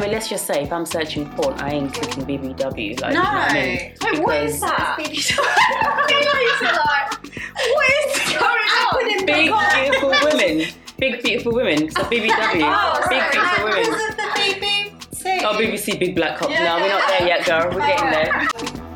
mean, let's just say if I'm searching porn, I ain't clicking BBW. Like, No. you know what I mean? Wait, what is that? what is going on? Big beautiful women. Big beautiful women. So BBW. Oh, Big sorry. beautiful women. Because of the BBC. Oh, BBC Big Black Cock. Yeah, no, we're not there yet, girl. We're getting there.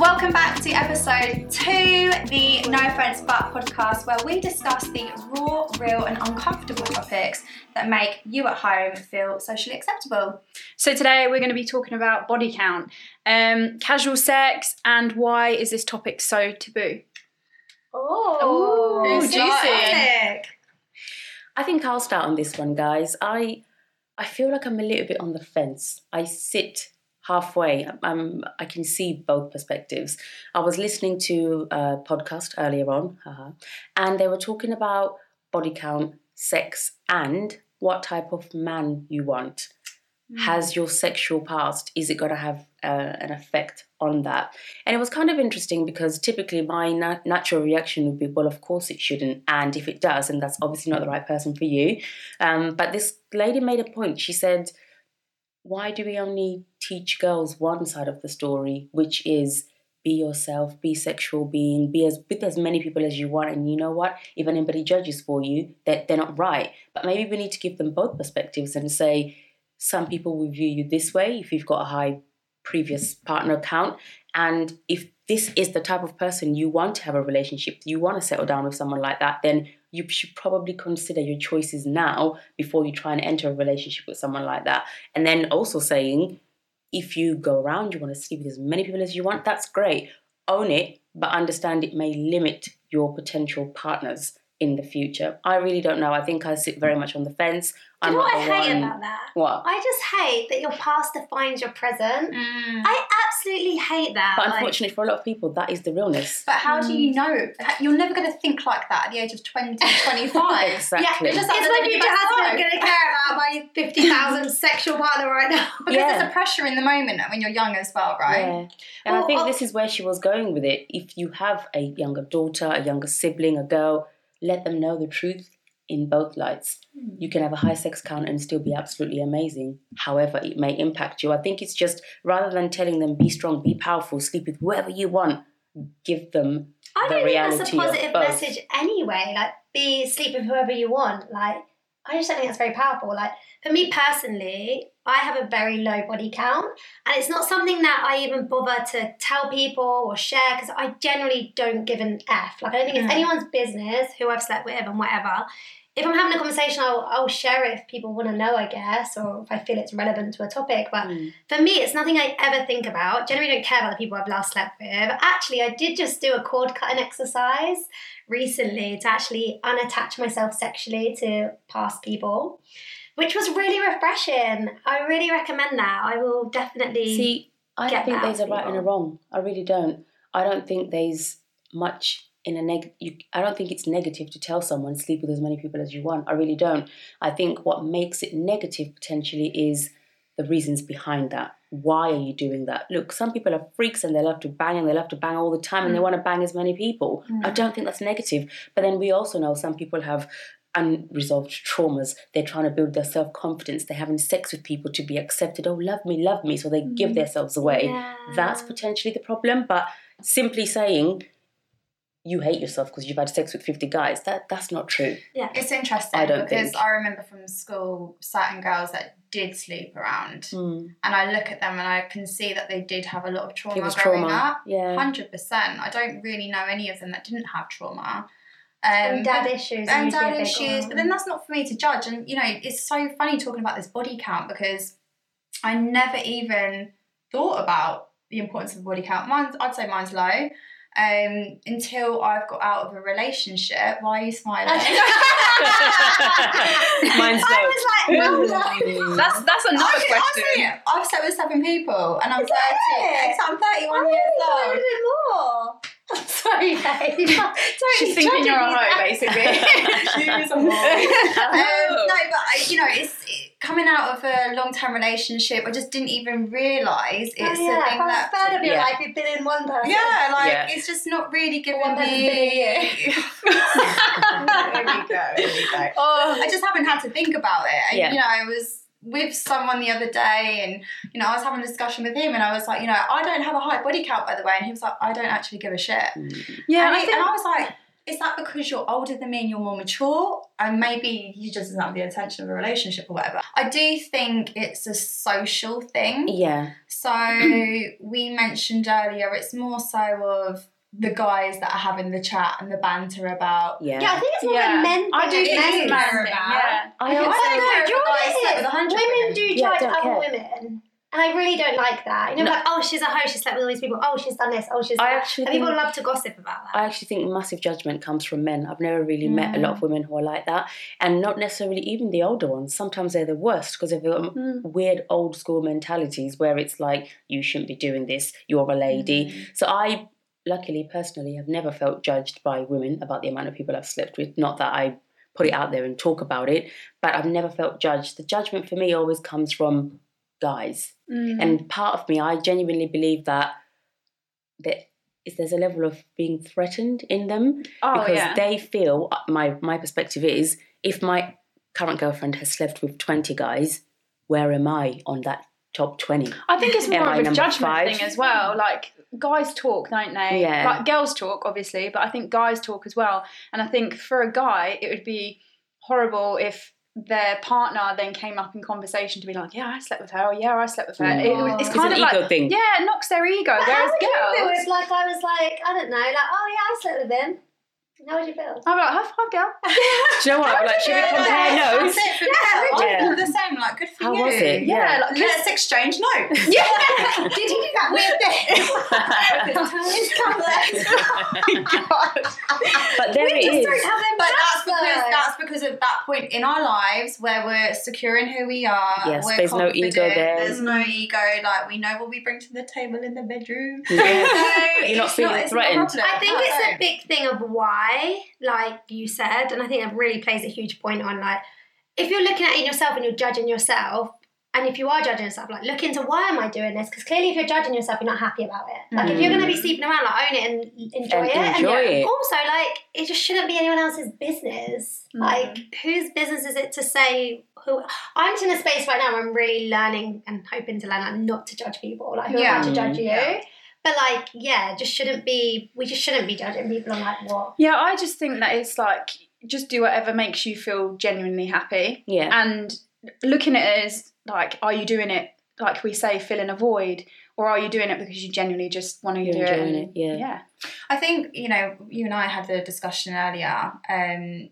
Welcome back to episode two, the No Offense But podcast, where we discuss the raw, real, and uncomfortable topics that make you at home feel socially acceptable. So today we're going to be talking about body count, um, casual sex, and why is this topic so taboo? Oh, juicy. I think I'll start on this one, guys. I I feel like I'm a little bit on the fence. I sit halfway. I'm, I can see both perspectives. I was listening to a podcast earlier on, haha, and they were talking about body count, sex, and what type of man you want. Has your sexual past, is it going to have uh, an effect on that? And it was kind of interesting because typically my na- natural reaction would be, well, of course it shouldn't. And if it does, then that's obviously not the right person for you. Um, but this lady made a point. She said, why do we only teach girls one side of the story, which is be yourself, be sexual being, be as with as many people as you want. And you know what? If anybody judges for you, that they're not right. But maybe we need to give them both perspectives and say some people will view you this way if you've got a high previous partner count. And if this is the type of person you want to have a relationship, you want to settle down with someone like that, then you should probably consider your choices now before you try and enter a relationship with someone like that. And then also saying, if you go around, you want to sleep with as many people as you want, that's great. Own it, but understand it may limit your potential partners in the future. I really don't know. I think I sit very much on the fence. Do you know what I hate one- about that? What? I just hate that your past defines your present. Mm. I absolutely hate that. But like- unfortunately, for a lot of people, that is the realness. But how do you know? You're never going to think like that at the age of 20, 25. Exactly. Yeah, just It's my future husband going going to care about my 50,000 sexual partner right now. Because Yeah. there's a pressure in the moment when you're young as well, right? Yeah. And I Well, think uh, this is where she was going with it. If you have a younger daughter, a younger sibling, a girl, let them know the truth in both lights. You can have a high sex count and still be absolutely amazing. However, it may impact you. I think it's just rather than telling them be strong, be powerful, sleep with whoever you want, give them I the don't think reality that's a positive message anyway. Like, be sleep with whoever you want. Like, I just don't think that's very powerful. Like, for me personally, I have a very low body count, and it's not something that I even bother to tell people or share because I generally don't give an F. Like, I don't think it's Mm. anyone's business who I've slept with and whatever. If I'm having a conversation, I'll, I'll share it if people want to know, I guess, or if I feel it's relevant to a topic. But Mm. for me, it's nothing I ever think about. Generally, don't care about the people I've last slept with. Actually, I did just do a cord cutting exercise recently to actually unattach myself sexually to past people, which was really refreshing. I really recommend that. I will definitely. See, I don't think there's a right and a wrong. I really don't. I don't think there's much in a neg. You, I don't think it's negative to tell someone sleep with as many people as you want. I really don't. I think what makes it negative potentially is the reasons behind that. Why are you doing that? Look, some people are freaks and they love to bang and they love to bang all the time and they mm. want to bang as many people. I mm. don't think that's negative. But then we also know some people have unresolved traumas. They're trying to build their self confidence. They're having sex with people to be accepted. Oh, love me, love me. So they give mm. themselves away. Yeah. That's potentially the problem. But simply saying you hate yourself because you've had sex with 50 guys, that that's not true. Yeah. It's interesting I don't because think. I remember from school certain girls that did sleep around, Mm. and I look at them and I can see that they did have a lot of trauma It was growing trauma. up. Yeah. Hundred percent. I don't really know any of them that didn't have trauma. and Um, dad issues. and dad issues, but then that's not for me to judge. And you know, it's so funny talking about this body count because I never even thought about the importance of body count. Mine's, I'd say mine's low. Um, until I've got out of a relationship. Why are you smiling? Mine's I low. was like, no, no. That's that's another I'm, I'm question. saying. I've slept with seven people, and I'm Is that thirty. So I'm thirty-one Oh, years a old. Bit more. Sorry, babe. She's thinking you're a hoe, basically. Use 'em all. um, no, but I, you know, it's it, coming out of a long-term relationship. I just didn't even realise it's oh, the yeah, thing for that. a third of your Yeah. life, you've been in one person. yeah, like Yeah. it's just not really giving One person's me. been a year. there we go. There we go. Oh, I just haven't had to think about it. And, Yeah. You know, I was with someone the other day and you know I was having a discussion with him and I was like you know I don't have a high body count by the way and he was like I don't actually give a shit. Mm. Yeah, and, I he- think and I was like is that because you're older than me and you're more mature? And maybe you just doesn't have the intention of a relationship or whatever. I do think it's a social thing. Yeah, so we mentioned earlier it's more so of the guys that are having the chat and the banter about yeah. Yeah, I think it's more Yeah. a men thing. I do think men it's a thing. man care thing. about. Yeah. I I also, don't know if do you a know what guy it slept is? with Women women. do Yeah, judge don't other care. women. And I really don't like that. You know, No. like, oh, she's a hoe, she slept with all these people. Oh, she's done this. Oh, she's done I actually And think, people love to gossip about that. I actually think massive judgment comes from men. I've never really met a lot Mm. of women who are like that, and not necessarily even the older ones. Sometimes they're the worst because they've Mm. weird old school mentalities where it's like you shouldn't be doing this. You're a lady. Mm. So I, luckily, personally, I've never felt judged by women about the amount of people I've slept with. Not that I put it out there and talk about it, but I've never felt judged. The judgment for me always comes from guys. Mm. And part of me, I genuinely believe that that is there's a level of being threatened in them oh because yeah. they feel uh, my my perspective is if my current girlfriend has slept with 20 guys, where am I on that top 20? I think it's Am more I of a judgment five? thing as well. Like guys talk, don't they? Yeah. Like girls talk, obviously, but I think guys talk as well. And I think for a guy, it would be horrible if their partner then came up in conversation to be like, "Yeah, I slept with her," or "Yeah, I slept with her." It would- it's It's kind an of like, ego thing. yeah, it knocks their ego. But how Whereas would you feel if, like, I was like, I don't know, like, oh yeah, I slept with him. How would you feel? I'm like, "High five, girl." Do you know what? Like, should we compare notes? That's it for Yeah, me. I yeah. the same. Like, good for How you. was it? Yeah, Yeah. like, Let's exchange notes. yeah. Did you do that weird thing? But there we it just is. don't have But that's because that's because of that point in our lives where we're secure in who we are. Yes, we're there's no ego there. There's no ego. Like we know what we bring to the table in the bedroom. Yeah. So You're not feeling it's threatened. a. I think it's a big thing of why, like you said, and I think it really plays a huge point on like if you're looking at it yourself and you're judging yourself, and if you are judging yourself, like look into why am I doing this? Because clearly, if you're judging yourself, you're not happy about it. Like if you're going to be sleeping around, like own it and enjoy And it. enjoy and it. also, like it just shouldn't be anyone else's business. Mm. Like whose business is it to say who? I'm in a space right now where I'm really learning and hoping to learn like not to judge people. Like who am I to judge you? Yeah. But like, yeah, just shouldn't be. We just shouldn't be judging people on like what. Yeah, I just think that it's like just do whatever makes you feel genuinely happy. Yeah. And looking at it as like, are you doing it like we say, filling a void, or are you doing it because you genuinely just want to You're do it? it, yeah. yeah. I think you know you and I had the discussion earlier. Um,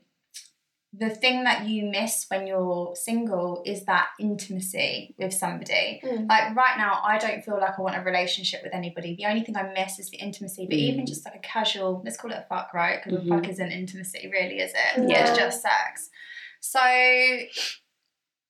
the thing that you miss when you're single is that intimacy with somebody. Mm. Like right now, I don't feel like I want a relationship with anybody. The only thing I miss is the intimacy. But even Mm. just like a casual, let's call it a fuck, right? Because Mhm. a fuck isn't intimacy, really, is it? Yeah. It's just sex. So.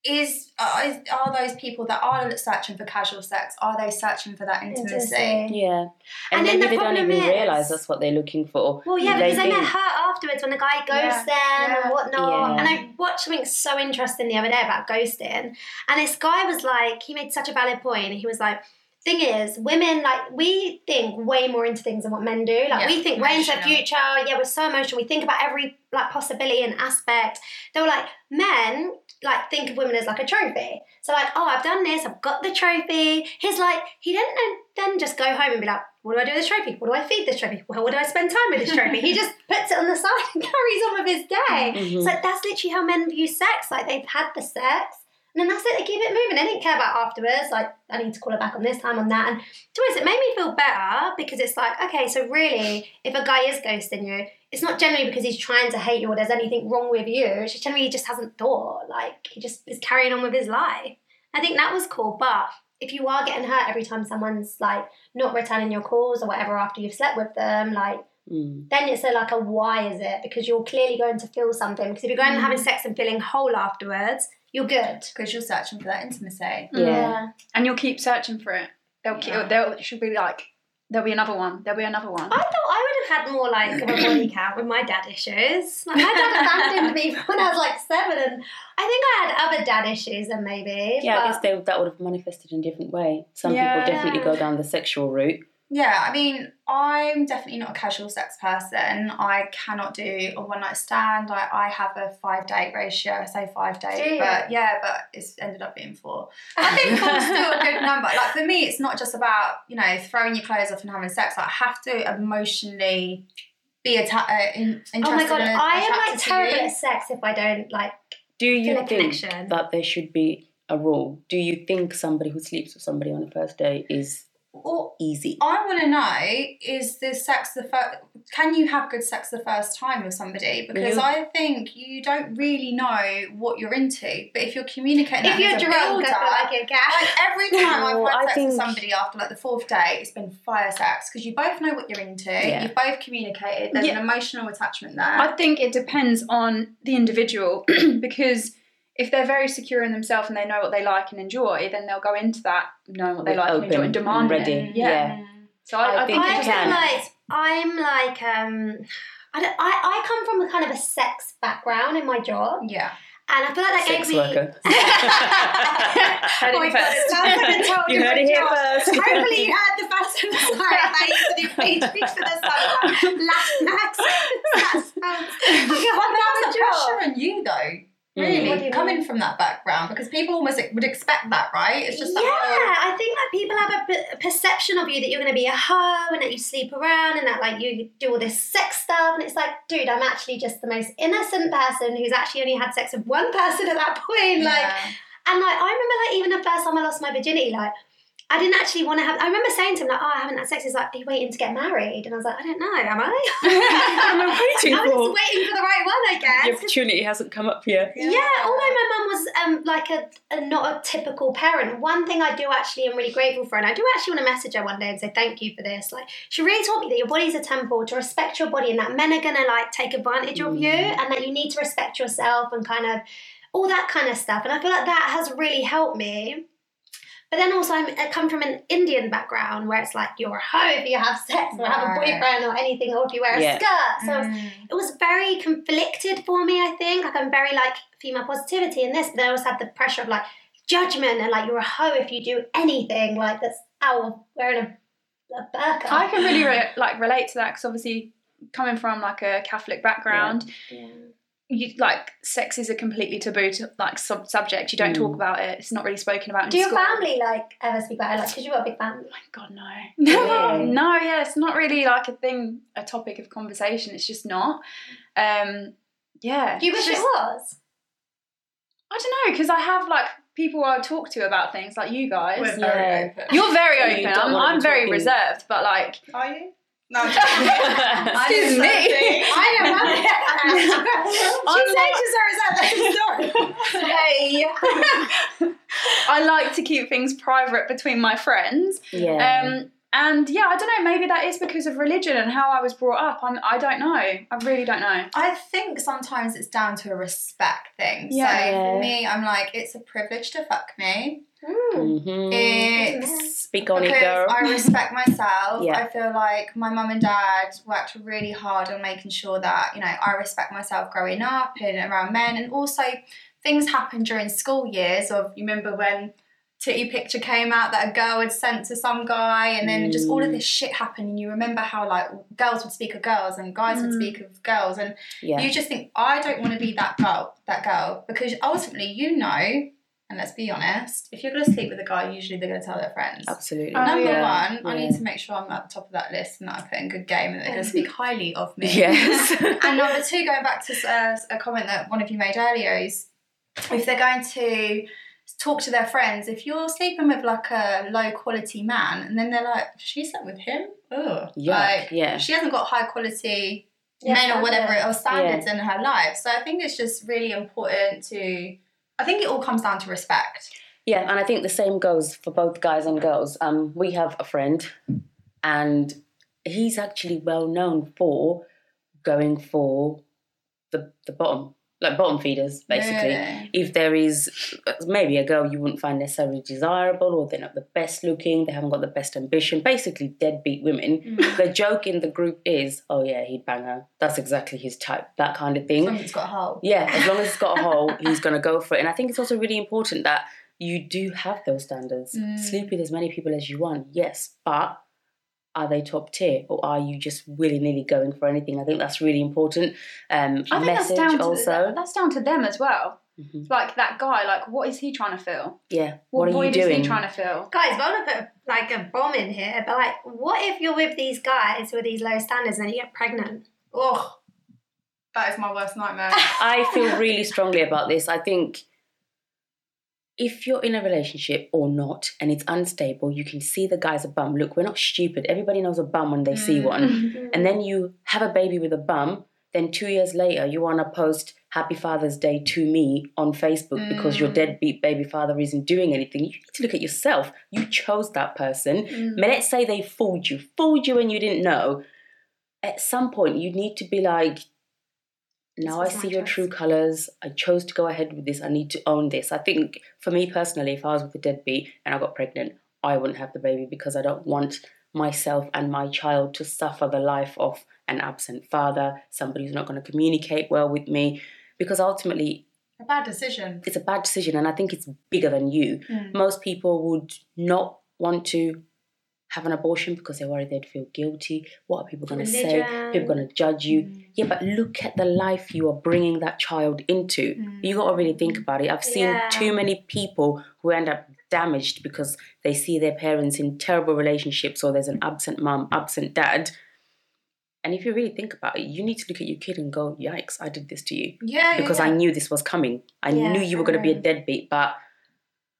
Is are, is- are those people that are searching for casual sex? Are they searching for that intimacy? Intimacy. Yeah. And And, then maybe the they don't even is- realise that's what they're looking for. Well, yeah, They because then they're think- hurt afterwards when the guy ghosts Yeah. them Yeah. and whatnot. Yeah. And I watched something so interesting the other day about ghosting, and this guy was like, he made such a valid point. He was like. Thing is, women like we think way more into things than what men do. Like Yeah, we think way into the future. Yeah, we're so emotional. We think about every like possibility and aspect. They were like men like think of women as like a trophy. So like, oh, I've done this. I've got the trophy. He's like, he didn't then- then just go home and be like, what do I do with this trophy? What do I feed this trophy? Well, what do I spend time with this trophy? he just puts it on the side and carries on with his day. Mhm. It's like that's literally how men view sex. Like they've had the sex. And then that's it, they keep it moving. They didn't care about afterwards, like I need to call her back on this time, on that. And to honest, it made me feel better because it's like, okay, so really, if a guy is ghosting you, it's not generally because he's trying to hate you or there's anything wrong with you. It's just generally he just hasn't thought. Like he just is carrying on with his life. I think that was cool. But if you are getting hurt every time someone's like not returning your calls or whatever after you've slept with them, like Mm. then it's a like a why is it? Because you're clearly going to feel something. Because if you're going and Mm. having sex and feeling whole afterwards, you're good. Because you're searching for that intimacy. Yeah. And you'll keep searching for it. They'll keep, Yeah. they'll should be like there'll be another one. There'll be another one. I thought I would have had more like of a body count with my dad issues. Like my dad abandoned me when I was like seven, and I think I had other dad issues and maybe. Yeah, I guess they, that would have manifested in a different way. Some Yeah. people definitely go down the sexual route, Yeah, I mean, I'm definitely not a casual sex person. I cannot do a one night stand. I, I have a five date ratio. I say five Do date, but yeah, but it's ended up being four. I think four's still a good number. Like for me, it's not just about you know throwing your clothes off and having sex. Like, I have to emotionally be atta- uh, in, interested. Oh my god, and I am like terrible you. at sex if I don't like. Do you Feel a think connection. that there should be a rule? Do you think somebody who sleeps with somebody on a first date is Or easy? I want to know is the sex the first? Can you have good sex the first time with somebody? Because You- I think you don't really know what you're into. But if you're communicating, If you're drunk, builder, like a like every time I've had I sex with somebody after like the fourth date, it's been fire sex because you both know what you're into. Yeah. You've both communicated. There's Yeah. an emotional attachment there. I think it depends on the individual because if they're very secure in themselves and they know what they like and enjoy, then they'll go into that knowing what they With like and enjoy and demanding and ready. it. Yeah. Yeah. So I, I I, think think you I it feel can. like I'm like um, I, don't, I I come from a kind of a sex background in my job, yeah. and I feel like that Sex gave me. worker. Heard it Oh my God, first. it sounds like a total You heard it here job. first. Hopefully you heard the first episode that I used to do free speech for the summer. Latin accent. That sounds like a But hard that's the job. pressure on you though. Really, coming mean? from that background, because people almost would expect that, right? It's just yeah, like, oh, I think that people have a p- a perception of you that you're going to be a hoe and that you sleep around and that like you do all this sex stuff and it's like, dude, I'm actually just the most innocent person who's actually only had sex with one person at that point. Like, yeah. and like I remember like even the first time I lost my virginity, like I didn't actually want to have. I remember saying to him like, "Oh, I haven't had sex." He's like, "Are you waiting to get married?" And I was like, "I don't know, am I?" I'm waiting I was for. just waiting for the right one, I guess. The opportunity hasn't come up yet. Yeah, although my mum was um, like a, a not a typical parent, one thing I do actually am really grateful for, and I do actually want to message her one day and say thank you for this. Like she really taught me that your body's a temple, to respect your body, and that men are gonna like take advantage of you, Mm. and that you need to respect yourself and kind of all that kind of stuff. And I feel like that has really helped me. But then also, I'm, I come from an Indian background where it's like you're a hoe if you have sex or have a boyfriend or anything, or if you wear a Yeah. skirt. So Mm. it was very conflicted for me, I think. Like I'm very like female positivity in this, but then I also had the pressure of like judgment and like you're a hoe if you do anything like that's out of wearing a, a burqa. I can really re- like relate to that because obviously coming from like a Catholic background, Yeah. You like sex is a completely taboo to, like sub- subject. You don't Mm. talk about it. It's not really spoken about in Do your school. family like ever speak about it? Like, because you've got a big family. God no, Really? no, yeah, it's not really like a thing, a topic of conversation. It's just not. Um, yeah, Do you it's wish it was? I don't know because I have like people I talk to about things like you guys. We're Yeah. open. You're very So you open. I'm, I'm very reserved, but like Are you? No, I'm. I Excuse didn't me. say- I know. I'm She's ages Hey. I like to keep things private between my friends. Yeah. Um, and yeah, I don't know. Maybe that is because of religion and how I was brought up. I'm, I don't know. I really don't know. I think sometimes it's down to a respect thing. Yeah. so Yeah. for me, I'm like, it's a privilege to fuck me. Mm. Mhm. It's Speak on it, because girl. I respect myself. Yeah. I feel like my mum and dad worked really hard on making sure that, you know, I respect myself growing up and around men. And also, things happen during school years of, you remember when titty picture came out that a girl had sent to some guy and then just all of Mm. this shit happened and you remember how like girls would speak of girls and guys would Mm. speak of girls and yeah. you just think I don't want to be that girl, that girl, because ultimately you know, and let's be honest, if you're gonna sleep with a guy, usually they're gonna tell their friends. Absolutely. Oh, Number yeah. one, I need to make sure I'm at the top of that list and that I put in good game and they're gonna speak highly of me. Yes. And number two, going back to uh, a comment that one of you made earlier, is if they're going to talk to their friends, if you're sleeping with like a low quality man, and then they're like, she slept with him, oh, Yuck, like yeah. she hasn't got high quality Yeah, men or whatever standard. or standards in her life. So I think it's just really important to. I think it all comes down to respect. Yeah, and I think the same goes for both guys and girls. Um, we have a friend, and he's actually well known for going for the the bottom, like bottom feeders, basically. Really? If there is maybe a girl you wouldn't find necessarily desirable, or they're not the best looking, they haven't got the best ambition, basically deadbeat women. Mm. The joke in the group is, oh yeah, he'd bang her. That's exactly his type, that kind of thing. Something's got a hole. Yeah, as long as it's got a hole, he's going to go for it. And I think it's also really important that you do have those standards. Mm. Sleep with as many people as you want, yes, but are they top tier or are you just willy nilly going for anything? I think that's really important. Um, I think message that's down to also. that's down to them as well. Mhm. Like that guy, like what is he trying to feel? Yeah. What, are you doing? is he trying to fill? Guys, I want to put like a bomb in here, but like, what if you're with these guys with these low standards and you get pregnant? Ugh, that is my worst nightmare. I feel really strongly about this. I think if you're in a relationship or not and it's unstable, you can see the guy's a bum. Look, we're not stupid. Everybody knows a bum when they see Mm. one. And then you have a baby with a bum, then two years later you want to post Happy Father's Day to me on Facebook because your Mm. deadbeat baby father isn't doing anything. You need to look at yourself. You chose that person. Mm. Let's say they fooled you, fooled you and you didn't know. At some point, you need to be like, now I see your choice." true colors. I chose to go ahead with this. I need to own this. I think for me personally, if I was with a deadbeat and I got pregnant, I wouldn't have the baby because I don't want myself and my child to suffer the life of an absent father, somebody who's not going to communicate well with me. Because ultimately, a bad decision. it's a bad decision and I think it's bigger than you. Mm. Most people would not want to have an abortion because they're worried they'd feel guilty. What are people going to say? People going to judge you. Yeah, but look at the life you are bringing that child into. Mm. You got to really think about it. I've seen Yeah. too many people who end up damaged because they see their parents in terrible relationships or there's an absent mum, absent dad. And if you really think about it, you need to look at your kid and go, yikes, I did this to you Yeah, yeah, because yeah. I knew this was coming. I Yeah, knew you were going to be a deadbeat, but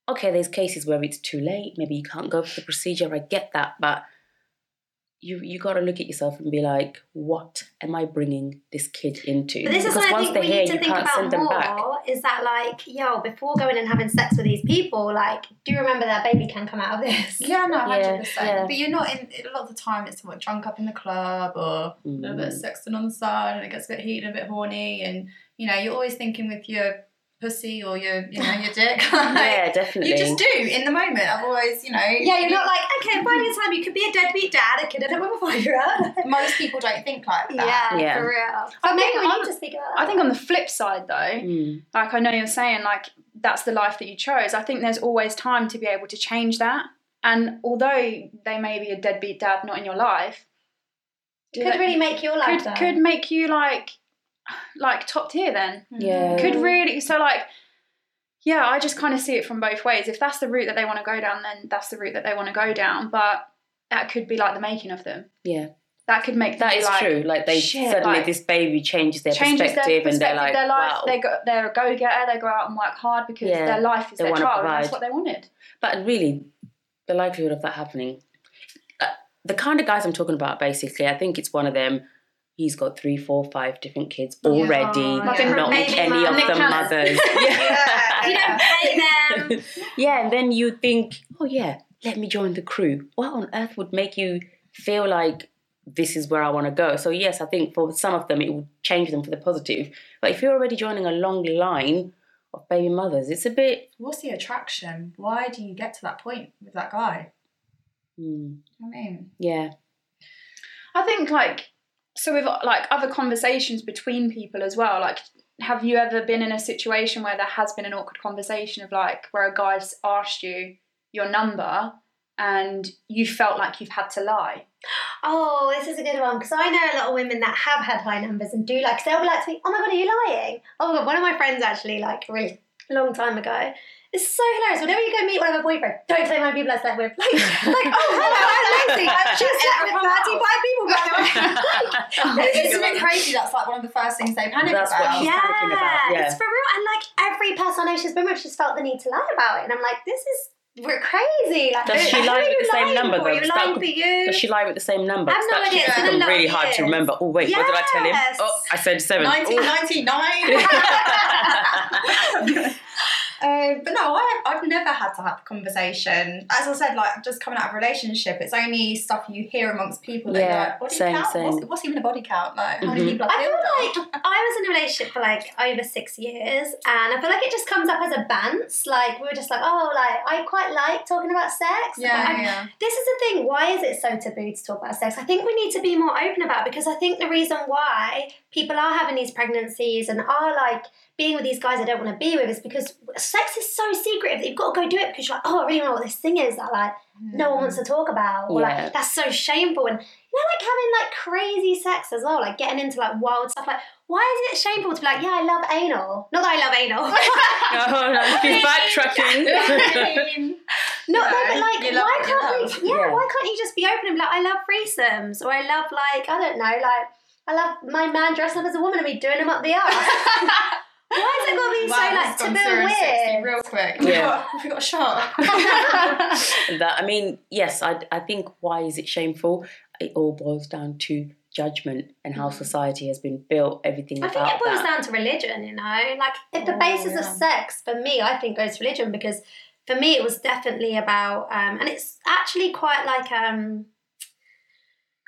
okay, there's cases where it's too late. Maybe you can't go for the procedure. I get that, but you you got to look at yourself and be like, what am I bringing this kid into? But this is because what I once think they're we here, need to you think can't about send them back. more. Is that like, yo, before going and having sex with these people, like, do you remember that baby can come out of this? Yeah, no, Yeah, hundred percent. yeah. But you're not in. A lot of the time, it's what drunk up in the club or a little bit of Mm. sexting on the side, and it gets a bit heated, a bit horny, and you know, you're always thinking with your pussy or your, you know, your dick. Yeah, definitely. You just do in the moment. I've always, you know. Yeah, you're not like, okay, by the time you could be a deadbeat dad, a kid end up with a five year old. Most people don't think like that. Yeah, Yeah. for real. I But maybe think we on- need to speak about that. I think on the flip side though, Mm. like I know you're saying like that's the life that you chose. I think there's always time to be able to change that. And although they may be a deadbeat dad not in your life, do could they- really make your life could could make you like like top tier then. Yeah. Could really so like yeah, I just kind of see it from both ways. If that's the route that they want to go down, then that's the route that they want to go down. But that could be like the making of them. Yeah, That could make them that like, true. Like they shit, suddenly like- this baby changes their changes perspective, their and they're like, their life. wow. They go, they're a go getter. They go out and work hard because Yeah, their life is their wanna child. And that's what they wanted. But really, the likelihood of that happening, uh, the kind of guys I'm talking about, basically, I think it's one of them. He's got three, four, five different kids Yeah. already, Oh, yeah. not baby any of the mothers. Yeah. you don't pay them. yeah, and then you think, oh yeah, let me join the crew. What on earth would make you feel like this is where I want to go? So yes, I think for some of them it will change them for the positive. But if you're already joining a long line of baby mothers, it's a bit. What's the attraction? Why do you get to that point with that guy? hmm, I mean, yeah, I think like so with like other conversations between people as well. Like, have you ever been in a situation where there has been an awkward conversation of like where a guy's asked you your number and you felt like you've had to lie? Oh, this is a good one because I know a lot of women that have had high numbers and do like. They'll be like to me, "Oh my god, are you lying?" Oh my god, one of my friends actually, like really long time ago. It's so hilarious. Whenever you go meet one of her boyfriends, don't tell my people I slept with. Like, like oh hello, I'm Lacey. I've just slept with thirty-five people. By the way. Oh it's a bit crazy. That's like one of the first things they panic That's about. she's yeah, about, yeah. it's for real. And like every person I know she's been with, she's felt the need to lie about it. And I'm like, this is we're crazy. Like, Does she who lie with the same lying number, for? though? You're Does that lying go- for you. Does she lie with the same number? I have no That's idea. It's actually been really hard to remember. Oh wait, what did I tell him? Oh, I said seven. Oh. 1999. Um, but no, I, I've never had to have a conversation. As I said, like just coming out of a relationship, it's only stuff you hear amongst people. That Yeah, you're like, body same, count? same. What's, what's even a body count? Like, how many Mhm. people have I feel killed? like I was in a relationship for like over six years, and I feel like it just comes up as a bants. Like we were just like, oh, like I quite like talking about sex. yeah, And yeah. This is the thing. Why is it so taboo to talk about sex? I think we need to be more open about it because I think the reason why people are having these pregnancies and are like being with these guys I don't want to be with is because sex is so secretive that you've got to go do it because you're like, oh, I really know what this thing is that like no one wants to talk about, or Yeah. like that's so shameful. And you know, like having like crazy sex as well, like getting into like wild stuff. Like, why is it shameful to be like, yeah, I love anal? Not that I love anal. Oh, no, she's backtracking. No, Yeah, no, but like, why can't we? Yeah, Yeah. why can't you just be open and be like, I love threesomes, or I love like, I don't know, like, I love my man dressing up as a woman and me doing him up the arse. Why is it got to be Wow, so like taboo to 60 weird? real quick. Yeah. Have we got a shot? that I mean, yes, I I think why is it shameful? It all boils down to judgment and how society has been built. Everything. I about think it boils that. down to religion, you know? Like, if the Oh, basis of sex, for me, I think goes to religion because for me it was definitely about, um, and it's actually quite like, um,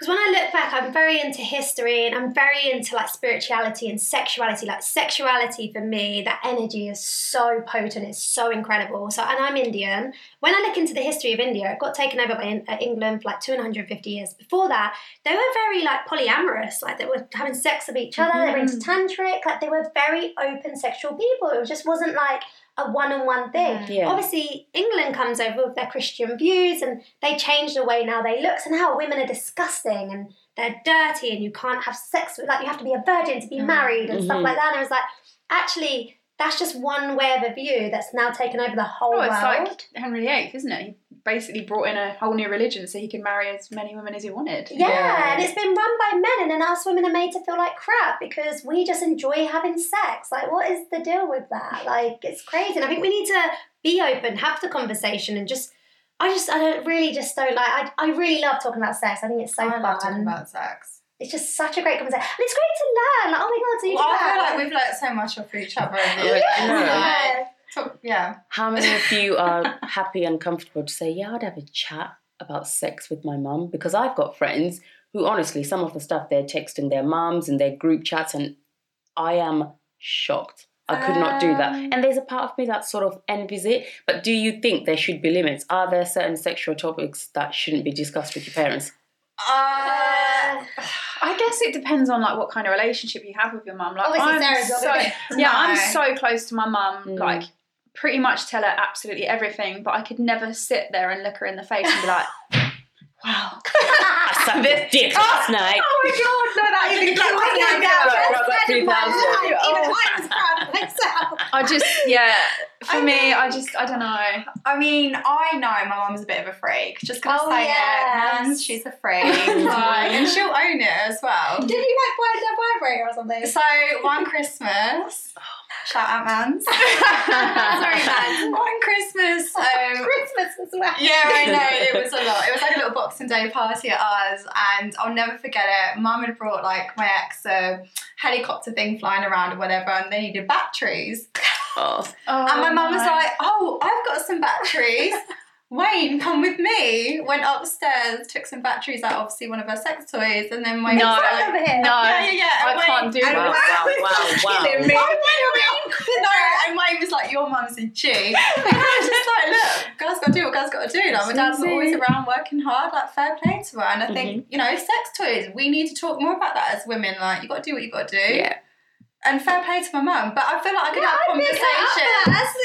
because when I look back, I'm very into history and I'm very into like spirituality and sexuality. Like sexuality for me, that energy is so potent, it's so incredible. So, and I'm Indian. When I look into the history of India, it got taken over by uh, England for like 250 years. Before that, they were very like polyamorous. Like they were having sex with each other. They were into tantric. Like they were very open sexual people. It just wasn't like a one-on-one thing. Yeah. Obviously, England comes over with their Christian views, and they change the way now they look. So now women are disgusting and they're dirty, and you can't have sex with like you have to be a virgin to be Mm. married and stuff Mhm. like that. And it was like actually. That's just one way of a view that's now taken over the whole Oh, it's world. like Henry VIII, isn't it? He basically brought in a whole new religion so he could marry as many women as he wanted. Yeah, Yeah. and it's been run by men, and then us women are made to feel like crap because we just enjoy having sex. Like, what is the deal with that? Like, it's crazy. And I think we need to be open, have the conversation, and just. I just, I don't really just don't like. I, I really love talking about sex. I think it's so I fun. love talking about sex. It's just such a great conversation, and it's great to learn. Like, oh my god, so you Well, do I feel that. like we've learnt so much off each other over Yeah. years. Yeah. Like, talk- yeah. How many of you are happy and comfortable to say, yeah, I'd have a chat about sex with my mum? Because I've got friends who, honestly, some of the stuff they're texting their mums and their group chats, and I am shocked. I could not do that. Um, And there's a part of me that sort of envies it. But do you think there should be limits? Are there certain sexual topics that shouldn't be discussed with your parents? Uh, I guess it depends on like what kind of relationship you have with your mum. Like Obviously, I'm Sarah's not so, yeah, No. I'm so close to my mum. Mm. Like pretty much tell her absolutely everything, but I could never sit there and look her in the face and be like, "Wow, I sucked this dick last oh, night. oh my god, no, that is Like, I can't get Right, I've got 3,000. Even oh. I was proud of myself. I just yeah. For I me, mean- I just I don't know. I mean, I know my mum's a bit of a freak. Just gonna Oh, say yes. it. Mans, she's a freak. like, and she'll own it as well. Did you like buy a vibrator or something? So one Christmas, shout out Mans. Sorry, Mans. One Christmas, um, Christmas as well. Yeah, I know. It was a lot. It was like a little Boxing Day party at ours, and I'll never forget it. Mum had brought like my ex a helicopter thing flying around or whatever, and they needed batteries. Oh, and my mum was no. like, "Oh, I've got some batteries." Wayne, come with me. Went upstairs, took some batteries out, obviously one of her sex toys, and then Wayne No. was like, over here. No, yeah, yeah, yeah. I Wayne- can't do that. wow, wow, wow, wow. Killing me. Oh, Wayne, Wayne. no, and Wayne was like, "Your mum's a G." And I was just like, "Look, girls got to do what girls got to do." Like, my dad's always around working hard. Like, fair play to her. And I think mm-hmm. you know, sex toys. We need to talk more about that as women. Like, you got to do what you got to do. yeah. And fair play to my mum. But I feel like I could Yeah, have I pick her up conversations. there. That's-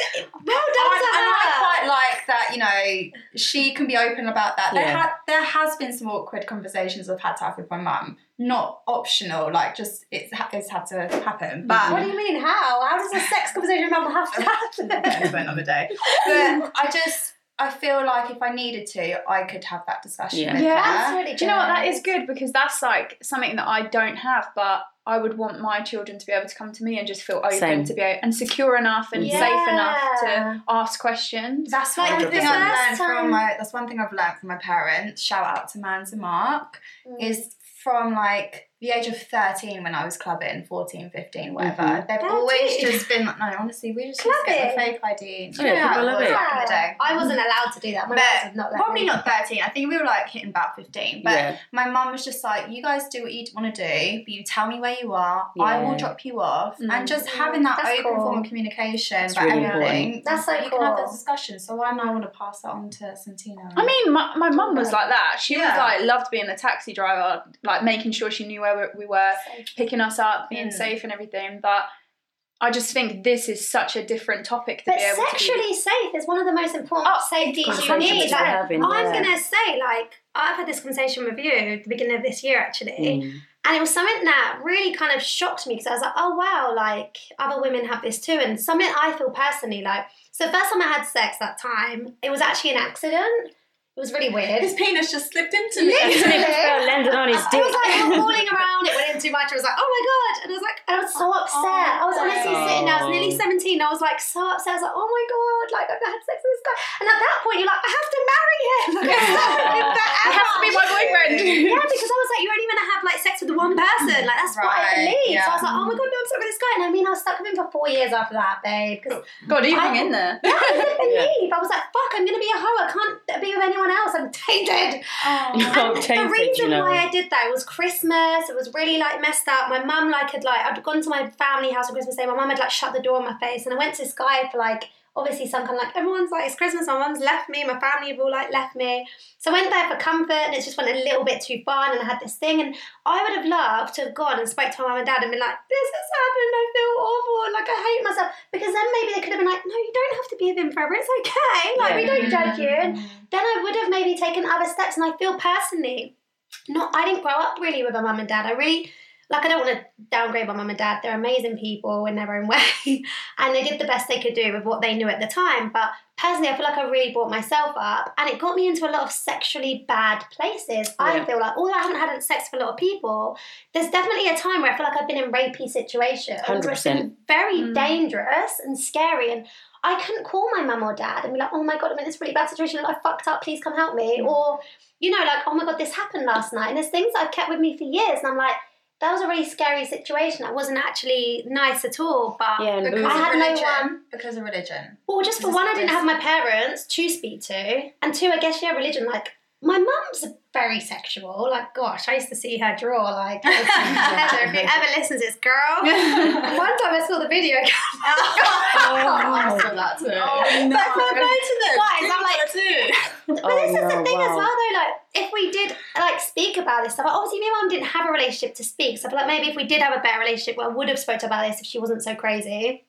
Well done I, to and I quite like that, you know, she can be open about that. There, ha- there has been some awkward conversations I've had to have with my mum. Not optional, like just it's, ha- it's had to happen. But What do you mean? How? How does a sex conversation with mum have to happen? for another day. But I just I feel like if I needed to, I could have that discussion Yeah. with Yeah. her. That's Do you know what? That is good because that's like something that I don't have, but I would want my children to be able to come to me and just feel open Same. to be a- and secure enough and Yeah. safe enough to ask questions. That's Like one the thing I've learned time- from my. That's one thing I've learned from my parents. Shout out to Mans and Mark. Mm. Is from like the age of 13 when I was clubbing, 14, 15, whatever. Mhm. They've 13? always just been like, no, honestly, we just used to get the fake ID. Yeah, You know people love it. back in the day. I wasn't allowed to do that. My But not Probably me. not 13. I think we were like hitting about 15. But yeah. my mum was just like, you guys do what you want to do, but you tell me where you are. I will drop you off. Mm. And just having that That's open cool. form of communication That's about really everything. That's so cool. you can have cool. those discussions. So I now want to pass that on to Santina. I mean, my, my mum was like that. She was like loved being the taxi driver, like making sure she knew where we- we were, picking us up, being Mm. safe and everything. But I just think this is such a different topic to But be able to sexually safe is one of the most important Oh, safeties you need. Like, having, I'm yeah. gonna say, like, I've had this conversation with you at the beginning of this year, actually, Mm. and it was something that really kind of shocked me because I was like, oh wow, like other women have this too, and something I feel personally like. So the first time I had sex that time, it was actually an accident. It was really weird. His penis just slipped into me. Literally. Fell landed on his I was like falling around, it went in too much. I was like, oh my god. And I was like, I was so upset. I was honestly Oh. sitting there, I was nearly 17. I was like so upset. I was like, oh my god, like I've had sex with this guy. And at that point, you're like, I have to marry him. Like, it's happening It forever. has to be my boyfriend. Yeah, because I was like, you're only gonna have like sex with the one person. Like that's what I Right, believe. So yeah. I was like, oh my god, no, I'm stuck with this guy. And I mean, I was stuck with him for four years after that, babe. Because God, you hung I- in there. yeah, I couldn't believe. I was like, fuck, I'm gonna be a hoe. I can't be with anyone else. I'm tainted. Oh, And tainted, the reason you know. why I did that was Christmas. It was really like messed up. My mum like had like I'd gone to my family house on Christmas Day. My mum had like shut the door in my face, and I went to Sky for like obviously some kind of like everyone's like it's Christmas. My mum's left me. My family have all like left me. So I went there for comfort, and it just went a little bit too far. And I had this thing, and I would have loved to have gone and spoke to my mum and dad and been like, "This has happened. I feel awful. and, Like I hate myself." Because then maybe they could have been like, "No, you don't have to be with him forever. It's okay. Like we don't judge you." And then I would have maybe taken other steps. And I feel personally, not I didn't grow up really with a mum and dad. I really like I don't want to downgrade my mum and dad. They're amazing people in their own way, and they did the best they could do with what they knew at the time. But personally, I feel like I really brought myself up, and it got me into a lot of sexually bad places. I feel like although I haven't had sex with a lot of people, there's definitely a time where I feel like I've been in rapey situations. where it's been 100%. Very Mm. dangerous and scary, and I couldn't call my mum or dad and be like, "Oh my god, I'm in this really bad situation. I fucked up. Please come help me." Mm. Or you know, like, "Oh my god, this happened last night." And there's things that I've kept with me for years, and I'm like, "That was a really scary situation. That wasn't actually nice at all." But Yeah, Because I of had no religion. one. Because of religion. well, just for one, I didn't have my parents to speak to, and two, I guess yeah, religion. Like my mum's very sexual. Like, gosh, I used to see her draw. Like, Heather, if you ever listen to this girl. One time I saw the video. oh, oh I saw that too. Oh, no. But fair play to them. Guys, I'm like- too. But Oh, this is the no, thing as well, though. Like, if we did like speak about this stuff, like, obviously, my mum didn't have a relationship to speak. So I feel like maybe if we did have a better relationship, well, I would have spoke about this if she wasn't so crazy.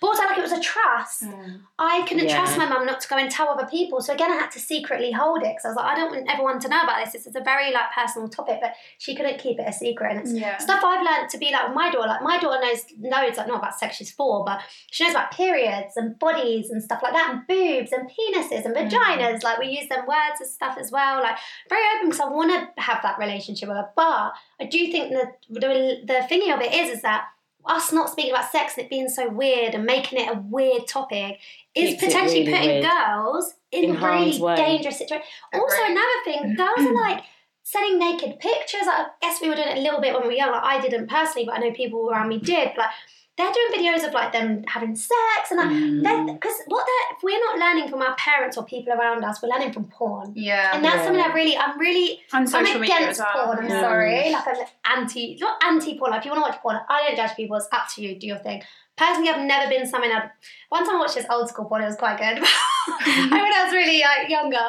But also, like, it was a trust. Mm. I couldn't Yeah. trust my mum not to go and tell other people. So again, I had to secretly hold it because I was like, I don't want everyone to know about this. This is a very like personal topic, but she couldn't keep it a secret. And it's Yeah. stuff I've learned to be like with my daughter. Like my daughter knows knows like not about sex she's four, but she knows about periods and bodies and stuff like that, and boobs and penises and mm. vaginas. Like we use them words and stuff as well. Like very open because I want to have that relationship with her. But I do think that the the thingy of it is is that us not speaking about sex and it being so weird and making it a weird topic is Keeps potentially really putting weird. girls in, In really way. dangerous situations. Also, another thing, girls are like sending naked pictures. Like, I guess we were doing it a little bit when we were young. Like, I didn't personally, but I know people around me did. But, like they're doing videos of like them having sex and like Mm. because what they're if we're not learning from our parents or people around us, we're learning from porn. Yeah. And that's Yeah. something I really, I'm really And social I'm media against as well. porn. I'm Yeah. sorry. Like I'm anti, not anti porn. Like if you want to watch porn, I don't judge people. It's up to you. Do your thing. Personally, I've never been something. I've, one time I watched this old school porn. It was quite good. I when I was really like younger,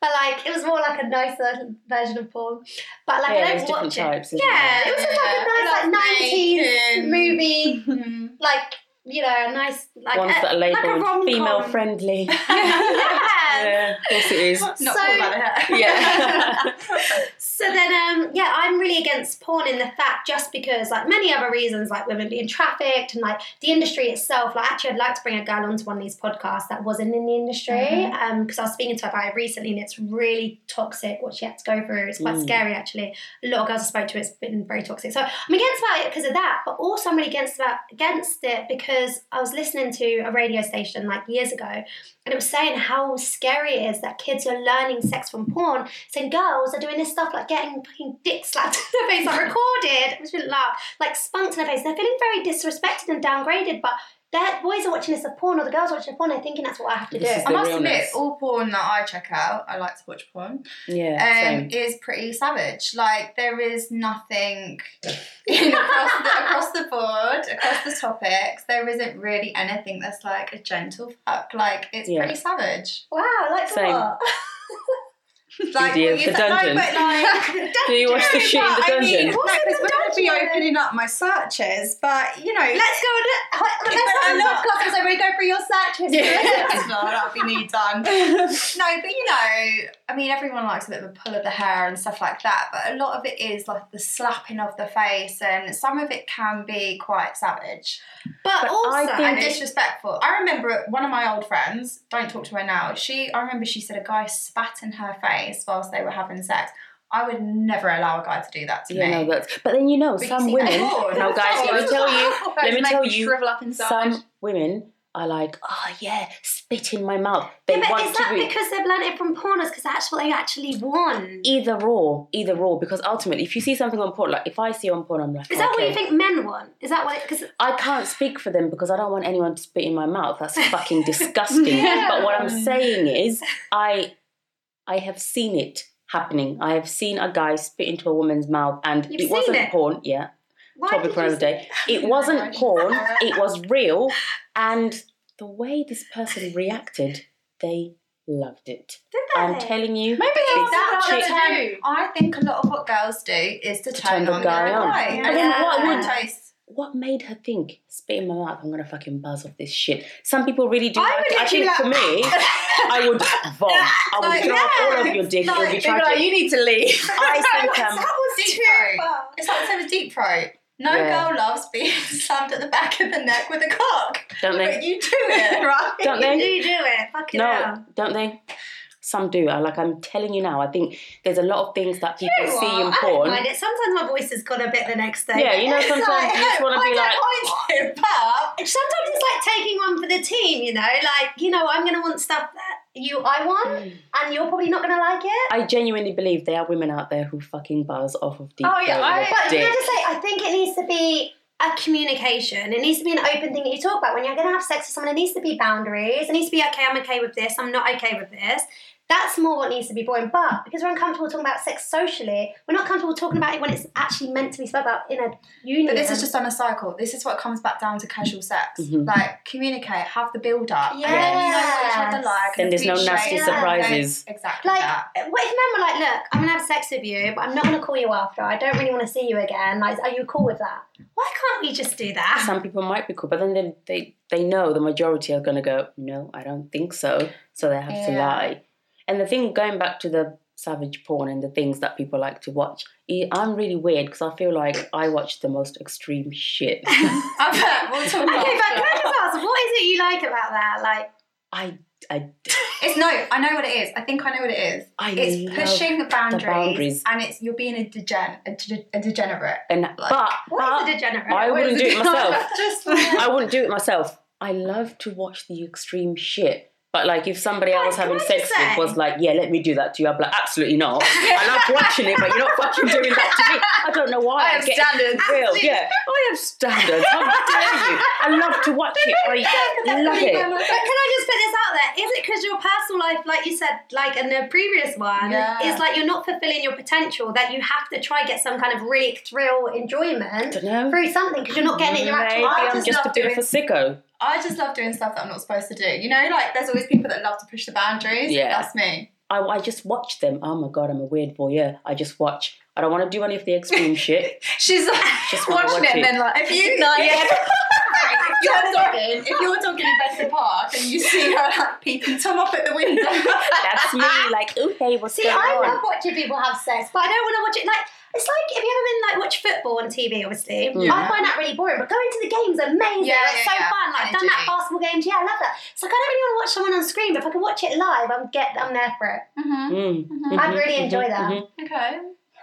but like it was more like a nicer version of porn. But like yeah, I don't different watch it. types. Yeah, there? it was just like a nice like Love nineties making. movie, Mhm. like you know, a nice like Ones a, that are like a labelled rom-com. female friendly. yeah. Yeah, of course it is. Not So- cool about it. Yeah. So then, um, yeah, I'm really against porn in the fact just because, like many other reasons, like women being trafficked and like the industry itself. Like, actually, I'd like to bring a girl onto one of these podcasts that wasn't in the industry, Mhm. um, because I was speaking to her about it recently, and it's really toxic what she had to go through. It's quite Mm. scary, actually. A lot of girls I spoke to, it's been very toxic. So I'm against about it because of that, but also I'm really against about against it because I was listening to a radio station like years ago, and it was saying how scary it is that kids are learning sex from porn. So girls are doing this stuff like getting fucking dick slapped in their face, like recorded, which didn't laugh, like spunked in their face. They're feeling very disrespected and downgraded, but their boys are watching this porn or the girls are watching porn. They're thinking that's what I have to do. This is I the must admit, realness. all porn that I check out, I like to watch porn, Yeah, um, same. is pretty savage. Like there is nothing in across the, across the board, across the topics. There isn't really anything that's like a gentle fuck. Like it's Yeah. pretty savage. wow, like Same. what? Like, the, the dungeon. No, like, do you watch the shit in the dungeon? I mean, what's no, going to be opening up my searches, but you know, let's go and look. Let's have a look because I really go through your searches. history. Yeah. well, oh, that'll be me done. no, but you know, I mean, everyone likes a bit of a pull of the hair and stuff like that, but a lot of it is like the slapping of the face, and some of it can be quite savage but, But also, and disrespectful. I remember one of my old friends, don't talk to her now, she, I remember she said a guy spat in her face whilst they were having sex. I would never allow a guy to do that to Yeah, me. no. But then you know, But some that women. porn. No, guys, let me tell you. Let me tell you. shrivel up inside. Some women are like, oh yeah, spit in my mouth. They yeah, but is that be because they've learned it from pornos? Because that's what they actually want. either or, either or. Because ultimately, if you see something on porn, like if I see on porn, I'm like, Is that what you think men want? Is that what? Because I can't speak for them because I don't want anyone to spit in my mouth. That's fucking disgusting. Yeah. But what I'm saying is, I, I have seen it happening. I have seen a guy spit into a woman's mouth, and You've it wasn't it? porn. Yeah, why topic for you another day. It wasn't porn. It was real, and the way this person reacted, they loved it. Did I'm telling you. Maybe It's that's That what chick- I turn, do. I think a lot of what girls do is to, To turn, turn the on guy the on. guy. But And then then what what would- taste. What made her think spit in my mouth? I'm gonna fucking buzz off this shit. Some people really do I would it. I literally think for me, I would vomit. I would Like, throw up all yeah, over your dick. would be like- They'd be tragic. like, you need to leave. I think um, that was Deep too throat. far. It's like the same as deep throat. No Yeah. girl loves being slammed at the back of the neck with a cock. don't But they? you do it, right? Don't You they? do do it. Fucking No, hell. don't they? Some do. I like. I'm telling you now. I think there's a lot of things that people You know see in I porn. mind it. Sometimes my voice has gone a bit the next day. Yeah, you know, sometimes like- you just want to be like, it, but Sometimes it's like taking one for the team, you know. Like, you know, I'm gonna want stuff that you I want, Mm. and you're probably not gonna like it. I genuinely believe there are women out there who fucking buzz off of deep Oh, yeah, I- But can I just say, I think it needs to be a communication. It needs to be an open thing that you talk about. When you're going to have sex with someone, it needs to be boundaries. It needs to be, okay, I'm okay with this, I'm not okay with this. That's more what needs to be boring. But because we're uncomfortable talking about sex socially, we're not comfortable talking about it when it's actually meant to be spoken about in a union. but this is just on a cycle. This is what comes back down to casual sex. Mhm. Like communicate, have the build up, and then you know what each other Yes. like. Then and there's no nasty it. surprises. Exactly like, that. what if men were like, look, I'm gonna have sex with you, but I'm not gonna call you after. I don't really want to see you again. Like, are you cool with that? Why can't we just do that? Some people might be cool, but then they they, they know the majority are going to go, no, I don't think so. So they have to lie. And the thing, going back to the savage porn and the things that people like to watch, I- I'm really weird because I feel like I watch the most extreme shit. We'll Okay, but can I just ask, what is it you like about that? Like, I, I, It's no, I know what it is. I think I know what it is. I It's love pushing boundaries, boundaries. and it's you're being a degen a, de- a degenerate. and Like, but, what but is a degenerate? I wouldn't do it myself. Just I wouldn't do it myself. I love to watch the extreme shit. But like if somebody I was having sex say- with was like, yeah, let me do that to you, I'd be like, absolutely not. I love watching it, but you're not fucking doing that to me. I don't know why. I have get standards. Real, yeah. I have standards. How dare you? I love to watch it. I love it. But can I just put this out there? Is it because your personal life, like you said, like in the previous one, Yeah. is like you're not fulfilling your potential that you have to try get some kind of really thrill enjoyment through something because you're not getting it in your Maybe actual I I'm just just a love bit of a sicko. I just love doing stuff that I'm not supposed to do. You know, like there's always people that love to push the boundaries. Yeah. that's me. I, I just watch them. Oh my god, I'm a weird voyeur. I just watch. I don't want to do any of the extreme shit. She's like Just watching watch it and then like, If you, no, yeah. If you're dogging, if you're dogging in Bedford Park and you see her like peeping Tom up at the window, That's me. Like, oh hey, what's See, going I on? love watching people have sex, but I don't want to watch it like. It's like, if you ever been like watch football on TV? Obviously, Yeah. I find that really boring. But going to the games are amazing. Yeah, it's yeah, so yeah. fun. Like I've done that Energy. basketball games. Yeah, I love that. It's like I don't really want to watch someone on screen, but if I can watch it live, I'm get I'm there for it. mm-hmm. Mm, Mhm. I'd really enjoy that. mhm. okay.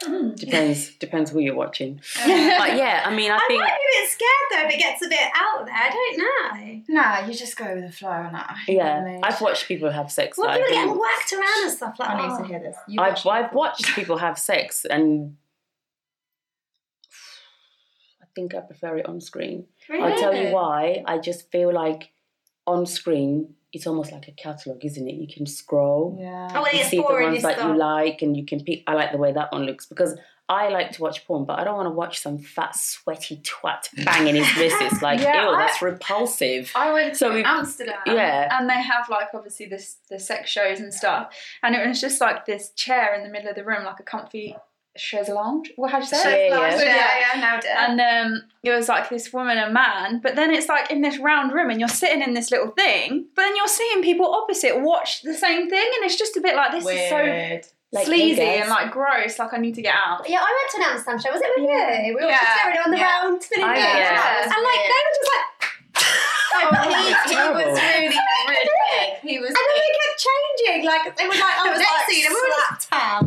Depends. Depends who you're watching. But yeah, I mean, I I think might be a bit scared though if it gets a bit out there. I don't know. Nah, you just go with the flow on that. yeah, I've watched people have sex. What that I people getting didn't- whacked around and stuff like I need that. to hear this. You I've watch I've watched people have sex, and I think I prefer it on screen. Really? I'll tell you why. I just feel like on screen, it's almost like a catalogue, isn't it? You can scroll. Yeah. Oh, well, you it's see the boring. ones It's that you like, and you can pick. I like the way that one looks because I like to watch porn, but I don't want to watch some fat, sweaty twat banging his missus. Like, Yeah, ew, I- that's repulsive. I went So to we've- Amsterdam, yeah. and they have like obviously this the sex shows and stuff, and it was just like this chair in the middle of the room, like a comfy chaise lounge. Well, how do you say Yeah, it? yeah. yeah, yeah, yeah, nailed it. And um, it was like this woman and man, but then it's like in this round room, and you're sitting in this little thing, but then you're seeing people opposite watch the same thing, and it's just a bit like this is so Like, sleazy hey, and like gross. Like I need to get out. Yeah, I went to an Amsterdam show. Was it with you? We were Yeah. just staring on the Yeah. round spinning I- wheels. yeah. And like they were just like Oh, he, he was really, really big. He was and then big. they kept changing. Like they were like, oh, was next like scene, and we were just slap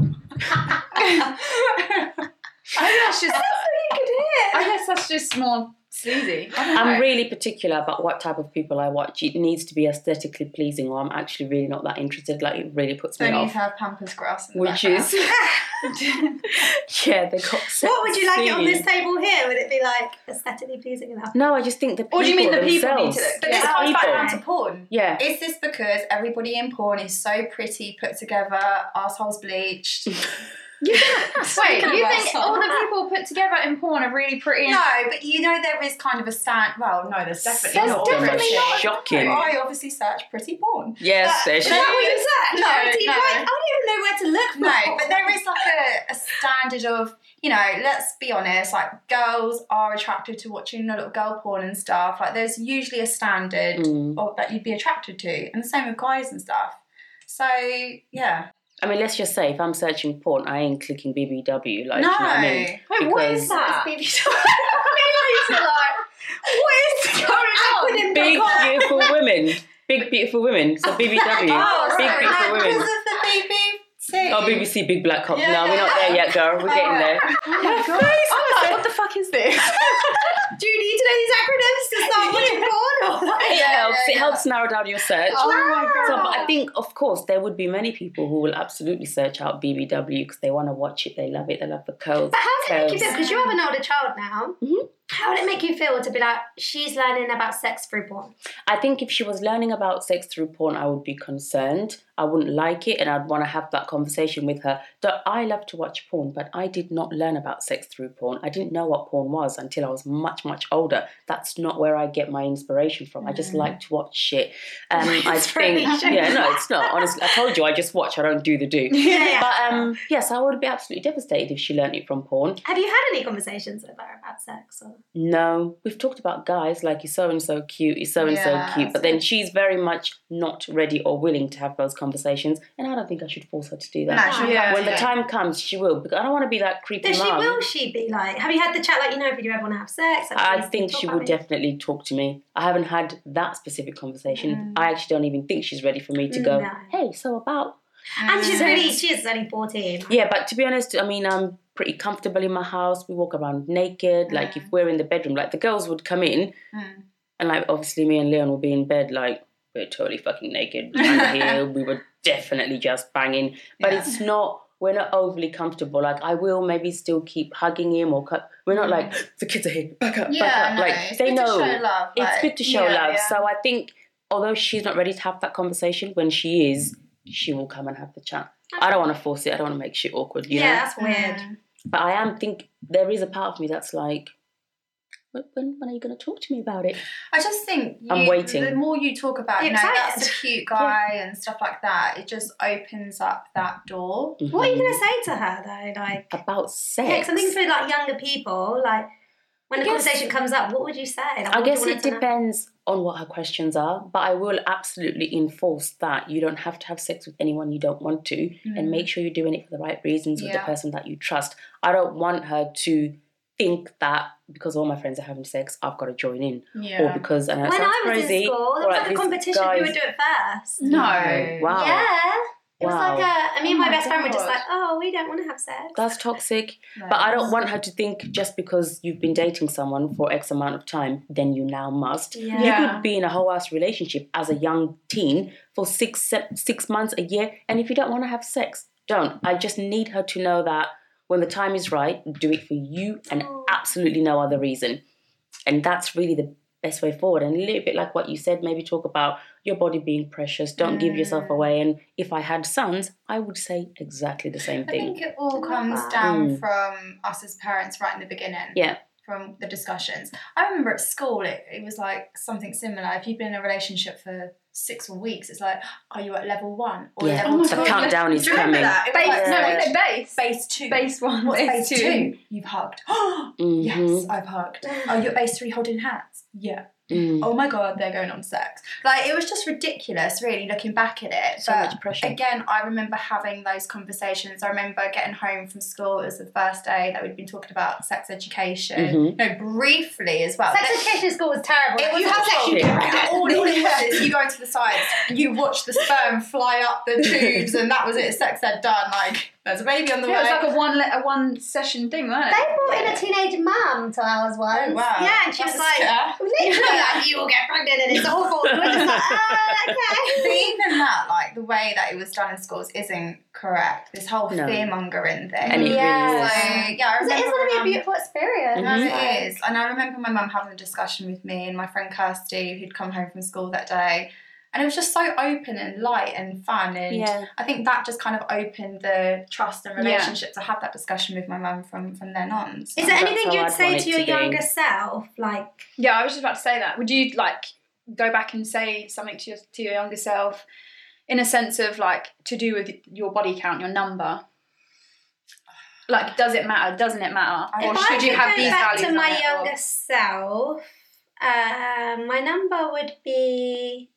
I think that's just. that's what you could hear. I guess that's just more sleazy. I don't know. I'm really particular about what type of people I watch. It needs to be aesthetically pleasing, or I'm actually really not that interested. Like it really puts me Don't need off. to have pampas grass. In the Which background. is, yeah, they got. What would you like it on this table here? Would it be like aesthetically pleasing enough? No, I just think the people Or do you mean the people need themselves. to- But Yeah. this comes back People. down to porn. Yeah, Is this because everybody in porn is so pretty, put together, assholes bleached? Wait, you Speaking of think all the people put together in porn are really pretty? And No, but you know there is kind of a stand. Well, no, there's definitely There's not. all definitely not. Shocking. I obviously search pretty porn. yes, But- there's Is that what you search? No, Pretty no. like, I don't even know where to look for. No, but there is like a, a standard of, you know, let's be honest, like girls are attracted to watching a know, little girl porn and stuff. Like there's usually a standard Mm. of that you'd be attracted to, and the same with guys and stuff. So yeah, I mean, let's just say if I'm searching porn, I ain't clicking BBW. Like, no, you know what I mean? Wait, what Because- is that? It's what is going on? Big beautiful women. Big beautiful women. So BBW. Oh, big beautiful women. because of the BBC. Oh, BBC Big Black Cock. Yeah, no, we're not there yet, girl. We're getting Oh, there. Oh my god! What the fuck is this? Do you need to know these acronyms to start watching porn? Or? It Yeah, helps. yeah, It helps narrow down your search. Oh my god! So, but I think, of course, there would be many people who will absolutely search out BBW because they want to watch it. They love it. They love the curls. But how it make you feel? curves. Because you have an older child now. Mhm. How would it make you feel to be like, she's learning about sex through porn? I think if she was learning about sex through porn, I would be concerned. I wouldn't like it, and I'd want to have that conversation with her. That I love to watch porn, but I did not learn about sex through porn. I didn't know what porn was until I was much, much older. That's not where I get my inspiration from. I just Mm. like to watch shit. Um, I think, yeah, no, it's not. Honestly, I told you, I just watch. I don't do the do. Yeah, yeah. But um, yes, I would be absolutely devastated if she learned it from porn. Have you had any conversations with her about sex? Or? No, we've talked about guys like you're so and so cute, you're so and so Yeah, cute, but then she's very much not ready or willing to have those conversations, and I don't think I should force her to do that. No, Yeah. when the time comes, she will. Because I don't want to be that creepy Does she, mum. will she be like, have you had the chat like, you know, if you ever want to have sex? Like, I please think talk she about would it? definitely talk to me. I haven't had that specific conversation. Mm. I actually don't even think she's ready for me to go. No. Hey, so about And she's Mm. really, she is only 14. yeah. But to be honest, I mean, I'm pretty comfortable in my house. We walk around naked. Like if Mm. we're in the bedroom, like the girls would come in, Mm. And like obviously me and Leon will be in bed like we're totally fucking naked here we were definitely just banging. But Yeah. it's not we're not overly comfortable. Like I will maybe still keep hugging him or cut we're not like the kids are here, back up, Mm. Yeah, back up. no, like it's they good to know show love, it's good to show yeah, love. So I think although she's not ready to have that conversation, when she is, she will come and have the chat. I don't want to force it. I don't want to make shit awkward. You yeah, know. that's weird. But I am think there is a part of me that's like, when, when when are you going to talk to me about it? I just think you, I'm waiting. The more you talk about, You're know, that's a cute guy and stuff like that. It just opens up that door. Mm-hmm. What are you going to say to her though? Like, about sex? yeah, something for like younger people. Like, when I the guess- conversation comes up, what would you say? Like, I what do you guess it her know? depends on what her questions are, but I will absolutely enforce that you don't have to have sex with anyone you don't want to, and make mm. sure you're doing it for the right reasons with the person that you trust. I don't want her to think that because all my friends are having sex, I've got to join in, Yeah. or because I know When I was crazy. in school, there was like like a competition guy's- who would do it first. No. Wow. Yeah. It was Wow. like a, I mean, Oh my my best friend were just like, oh, we don't want to have sex. That's toxic. No. But I don't want her to think just because you've been dating someone for X amount of time, then you now must. Yeah. You could be in a whole ass relationship as a young teen for six six months, a year, and if you don't want to have sex, don't. I just need her to know that when the time is right, do it for you and Oh. absolutely no other reason. And that's really the best way forward. And a little bit like what you said, maybe talk about your body being precious. Don't give yourself Mm. away. And if I had sons, I would say exactly the same thing. I think it all comes that. down Mm. from us as parents right in the beginning. Yeah. from the discussions. I remember at school it, it was like something similar. If you've been in a relationship for six weeks, it's like, are you at level one or Yeah. level Oh my the countdown is you remember coming. that? Base, like, no, Yeah. was base? base two. Base one, What's base, base two? You've hugged. Mhm. Yes, I've hugged. Are you're at base three holding hands. Yeah. Mm. Oh my god, they're going on sex. Like it was just ridiculous, really, looking back at it. So but much pressure. again, I remember having those conversations. I remember getting home from school. It was the first day that we'd been talking about sex education. Mhm. No, briefly as well. Sex But- education in school was terrible. it was you have awful. sexual all, all it was you go to the sides, you watch the sperm fly up the tubes, and that was it. Sex ed done. Like there's a baby on the Yeah, it way. was like a one le- a one session thing, wasn't it? They brought in a teenage mum to ours once. Oh, wow. Yeah, and she That's was like, scare. literally like, you will get pregnant and it's awful. And we're just like, ah, But even that, like the way that it was done in schools, isn't correct. This whole No. fear mongering thing. And it Yeah. really So yeah, I remember. is going to be a beautiful experience. No, Mhm. it is. And I remember my mum having a discussion with me and my friend Kirsty, who'd come home from school that day. And it was just so open and light and fun. And Yeah. I think that just kind of opened the trust and Yeah. relationship to have that discussion with my mum from, from then on. So. Is there anything you'd I'd say to your to be. younger self? Like, Yeah, I was just about to say that. Would you like go back and say something to your to your younger self, in a sense of like to do with your body count, your number? Like, does it matter? Doesn't it matter? I- Or if should I you could have go these back values? to my it, or- younger self, um, my number would be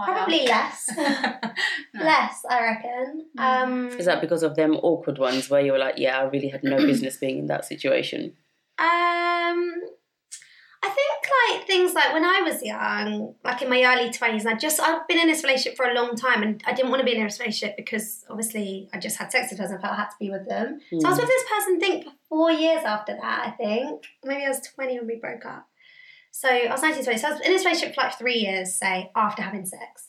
Higher. probably less. No. less, I reckon. Mm. Um, Is that because of them awkward ones where you were like, yeah, I really had no business being in that situation? Um, I think like things like when I was young, like in my early twenties, I just I've been in this relationship for a long time, and I didn't want to be in this relationship because obviously I just had sex with person, I felt I had to be with them. So I was Mm. with this person, I think for four years after that. I think maybe I was twenty when we broke up. So I was nineteen twenty. So I was in this relationship for like three years, say after having sex,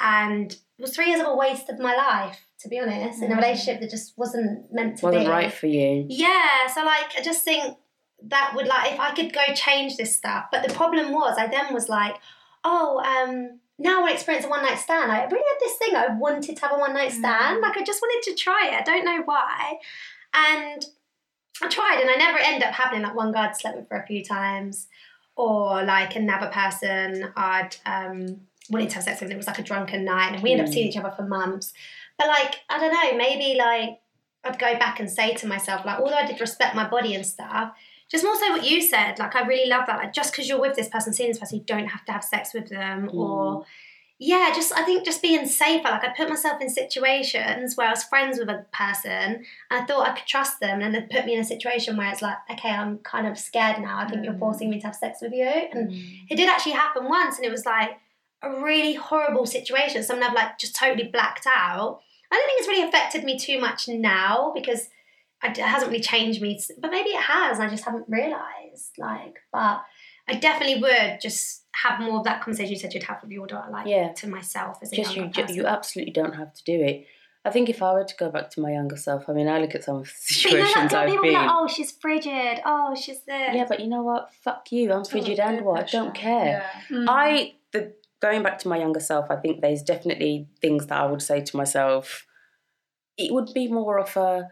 and it was three years of a waste of my life. To be honest, in a Mm. relationship that just wasn't meant to Wasn't be. right for you. Yeah, so like I just think that would like if I could go change this stuff. But the problem was I then was like, oh, um, now I want to experience a one night stand. I really had this thing I wanted to have a one night stand. Mm. Like I just wanted to try it. I don't know why. And I tried and I never end up having like one guy I'd slept with for a few times. Or like another person I'd um wanted to have sex with and it was like a drunken night and we ended up Mm. seeing each other for months. But like, I don't know, maybe like I'd go back and say to myself, like, although I did respect my body and stuff, just more so what you said, like, I really love that. Like, just because you're with this person, seeing this person, you don't have to have sex with them. Or, yeah, just, I think just being safer. Like, I put myself in situations where I was friends with a person and I thought I could trust them. And they put me in a situation where it's like, okay, I'm kind of scared now. I think you're Mm. forcing me to have sex with you. And Mm. it did actually happen once and it was like a really horrible situation someone i've like just totally blacked out i don't think it's really affected me too much now because it hasn't really changed me but maybe it has and i just haven't realized like but i definitely would just have more of that conversation you said you'd have with your daughter like Yeah. to myself as a Just you, younger ju- person. you absolutely don't have to do it. I think if I were to go back to my younger self, I mean, I look at some of the But you know, situations like, I've people been. are like, oh, she's frigid. Oh, she's this. Yeah, but you know what? Fuck you. I'm frigid and peer what? I don't care. Yeah. Mm. I the going back to my younger self, I think there's definitely things that I would say to myself. It would be more of a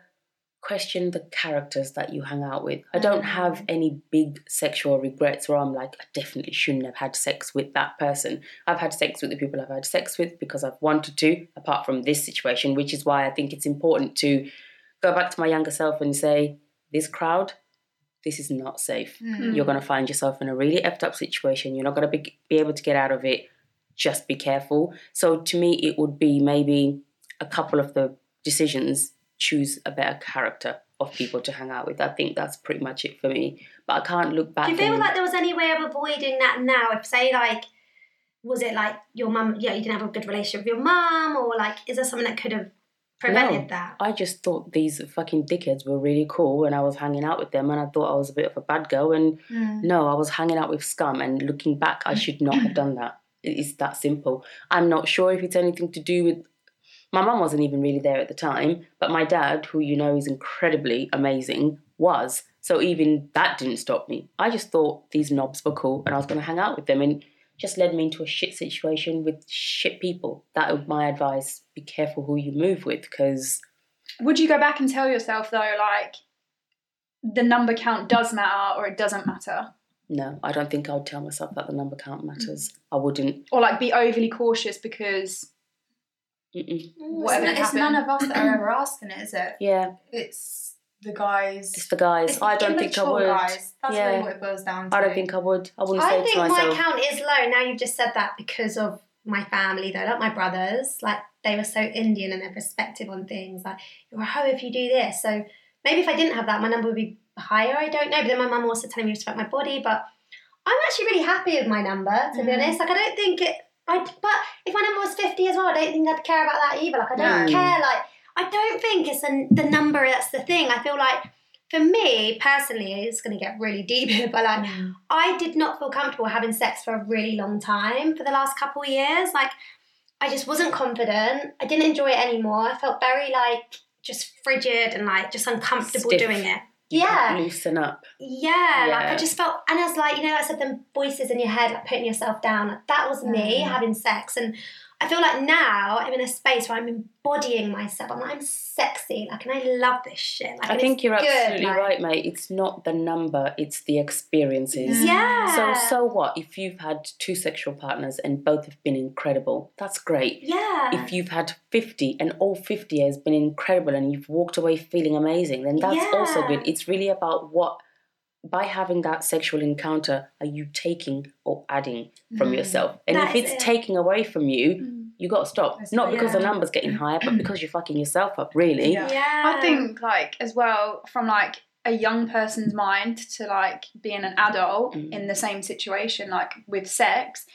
question the characters that you hang out with. I don't have any big sexual regrets where I'm like, I definitely shouldn't have had sex with that person. I've had sex with the people I've had sex with because I've wanted to, apart from this situation, which is why I think it's important to go back to my younger self and say, this crowd, this is not safe Mm. you're going to find yourself in a really effed up situation. You're not going to be, be able to get out of it. Just be careful. So, to me, it would be maybe a couple of the decisions choose a better character of people to hang out with. I think that's pretty much it for me. But I can't look back. Do you feel and- like there was any way of avoiding that now? If say like, was it like your mum? Yeah, you didn't have a good relationship with your mum, or like, is there something that could have prevented No. that? I just thought these fucking dickheads were really cool and I was hanging out with them and I thought I was a bit of a bad girl and Mm. no, I was hanging out with scum and looking back, I should not have done that. It is that simple. I'm not sure if it's anything to do with my mum wasn't even really there at the time, but my dad, who you know is incredibly amazing, was. So even that didn't stop me. I just thought these knobs were cool and I was going to hang out with them and just led me into a shit situation with shit people. That would my advice. Be careful who you move with because Would you go back and tell yourself though, like, the number count does matter or it doesn't matter, No, I don't think I would tell myself that the number count matters. Mm. I wouldn't. or like be overly cautious because Mm-mm. Whatever it's, it's none of us that are ever asking it, is it? Yeah, It's the guys. it's the guys. It's I don't think I would. Guys. That's Yeah. really what it boils down to. I don't think I would. I wouldn't say I it think to my count is low. Now you've just said that because of my family, though, like my brothers, like they were so Indian in their perspective on things. Like you're a hoe if you do this. So maybe if I didn't have that, my number would be higher. I don't know. But then my mum also telling me to respect my body. But I'm actually really happy with my number, to be Mm. honest. Like I don't think it. I but if my number was 50 as well, I don't think I'd care about that either. Like I don't No. care. Like I don't think it's the number that's the thing. I feel like. For me personally, it's going to get really deep here, but like Mm. I did not feel comfortable having sex for a really long time for the last couple of years. Like, I just wasn't confident. I didn't enjoy it anymore. I felt very like just frigid and like just uncomfortable Stiff. doing it. Yeah. Loosen up. Yeah, like I just felt, and I was like, you know, I said them voices in your head, like putting yourself down. Like, that was me Mm. having sex, and I feel like now I'm in a space where I'm embodying myself. I'm like, I'm sexy, like, and I love this shit. Like, I think you're good, absolutely like- right, mate. It's not the number, it's the experiences. Yeah. So so what if you've had two sexual partners and both have been incredible? That's great. Yeah. If you've had 50 and all 50 has been incredible and you've walked away feeling amazing, then that's also good. It's really about what by having that sexual encounter are you taking or adding from Mm. yourself? And That if it's it. taking away from you, you got to stop. That's Not right. because the number's getting higher, but because you're fucking yourself up, really. Yeah. yeah. I think like as well from like a young person's mind to like being an adult Mm. in the same situation like with sex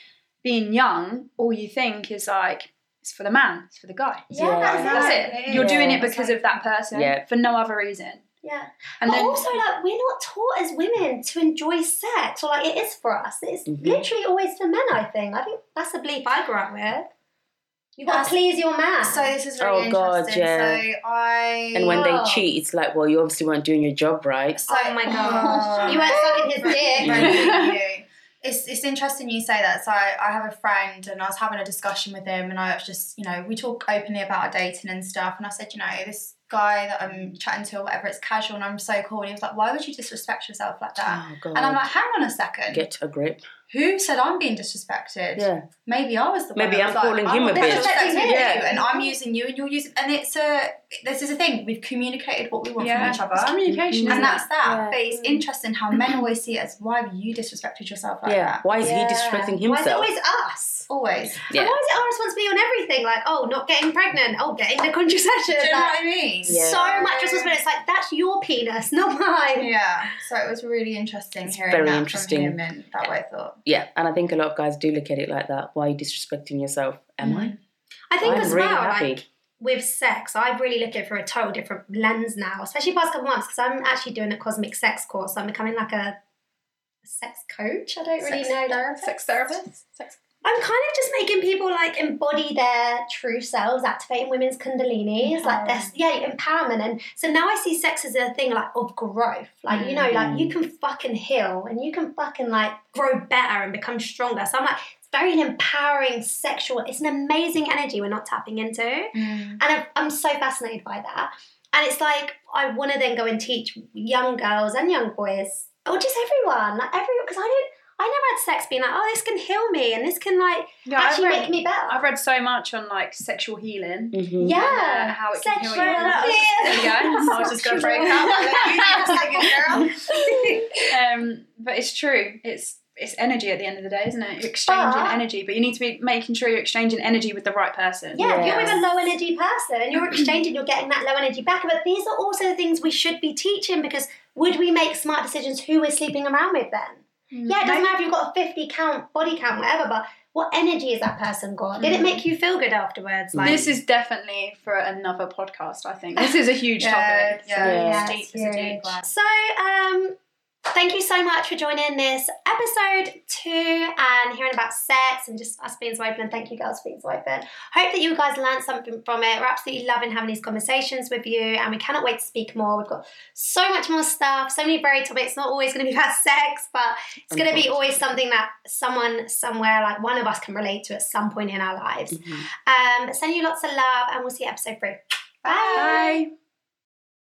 being young all you think is like it's for the man it's for the guy Yeah, Yeah. that's, that's it. it you're doing it because of that person Yeah. for no other reason Yeah. and but then also, like, we're not taught as women to enjoy sex, or like it is for us. It's Mhm. literally always for men. I think. I think that's a belief I grew up with. You've got to please your man. So this is really Oh, God, interesting. yeah. So I And when they Oh. cheat, it's like, well, you obviously weren't doing your job right. So, Oh my gosh. You weren't sucking his dick. Right. It's, it's interesting you say that. So I, I have a friend and I was having a discussion with him and I was just, you know, we talk openly about our dating and stuff and I said, you know, this guy that I'm chatting to or whatever, it's casual and I'm so cool. And he was like, why would you disrespect yourself like that? Oh. And I'm like, hang on a second. Get a grip. Who said I'm being disrespected? Yeah. Maybe I was the one. Maybe I'm calling like, him I'm a bitch. disrespecting you, Yeah. and I'm using you, and you're using, and it's a. This is a thing. We've communicated what we want yeah from each other. it's communication And it? that's that. Yeah. But it's mm. interesting how men always see it as why have you disrespected yourself like yeah. that? Why is Yeah. he disrespecting himself? Why is it always us? Always. Yeah. And why is it our responsibility on everything? Like, oh, not getting pregnant. Oh, getting the contraception. Do you know what I mean? Yeah. So much responsibility. It's like that's your penis, not mine. Yeah. So it was really interesting It's hearing very that interesting. from him and that way I thought. Yeah, and I think a lot of guys do look at it like that. Why are you disrespecting yourself? Am mm. I? I think I'm as really well, happy. like with sex, I really look at it through a total different lens now, especially past couple months because I'm actually doing a cosmic sex course. So I'm becoming like a, a sex coach. I don't really Sex know. therapist? sex therapist sex I'm kind of just making people like embody their true selves, activating women's kundalinis, like this, yeah, empowerment. And so now I see sex as a thing like of growth. Like, you know, like you mm. can fucking heal and you can fucking like grow better and become stronger. So I'm like, it's very an empowering sexual, it's an amazing energy we're not tapping into. Mm. And I'm, I'm so fascinated by that. And it's like, I want to then go and teach young girls and young boys, or just everyone, like everyone, because I don't, I never had sex being like, oh, this can heal me and this can like yeah actually read, make me better. I've read so much on like sexual healing Mhm. yeah, uh, how it can heal you. Sexual There you go. I was just going to break out. Like, you just take it, girl. um, but it's true. It's it's energy at the end of the day, isn't it? You're exchanging But- energy, but you need to be making sure you're exchanging energy with the right person. Yeah, if you're with a low energy person and you're exchanging, you're getting that low energy back. But these are also the things we should be teaching because would we make smart decisions who we're sleeping around with then? Yeah, it doesn't matter if you've got a 50 count, body count, whatever, but what energy has that person got? Did it make you feel good afterwards? Like, This is definitely for another podcast. I think this is a huge Yeah, topic. yeah, Yeah. It's deep. It's a deep one. So, um, thank you so much for joining this episode two and hearing about sex and just us being so open. And thank you, girls, for being so open. Hope that you guys learned something from it. We're absolutely loving having these conversations with you, and we cannot wait to speak more. We've got so much more stuff, so many varied topics. Not always going to be about sex, but it's going to be always something that someone somewhere, like one of us, can relate to at some point in our lives. Mhm. Um, sending you lots of love, and we'll see you episode three. Bye. Bye.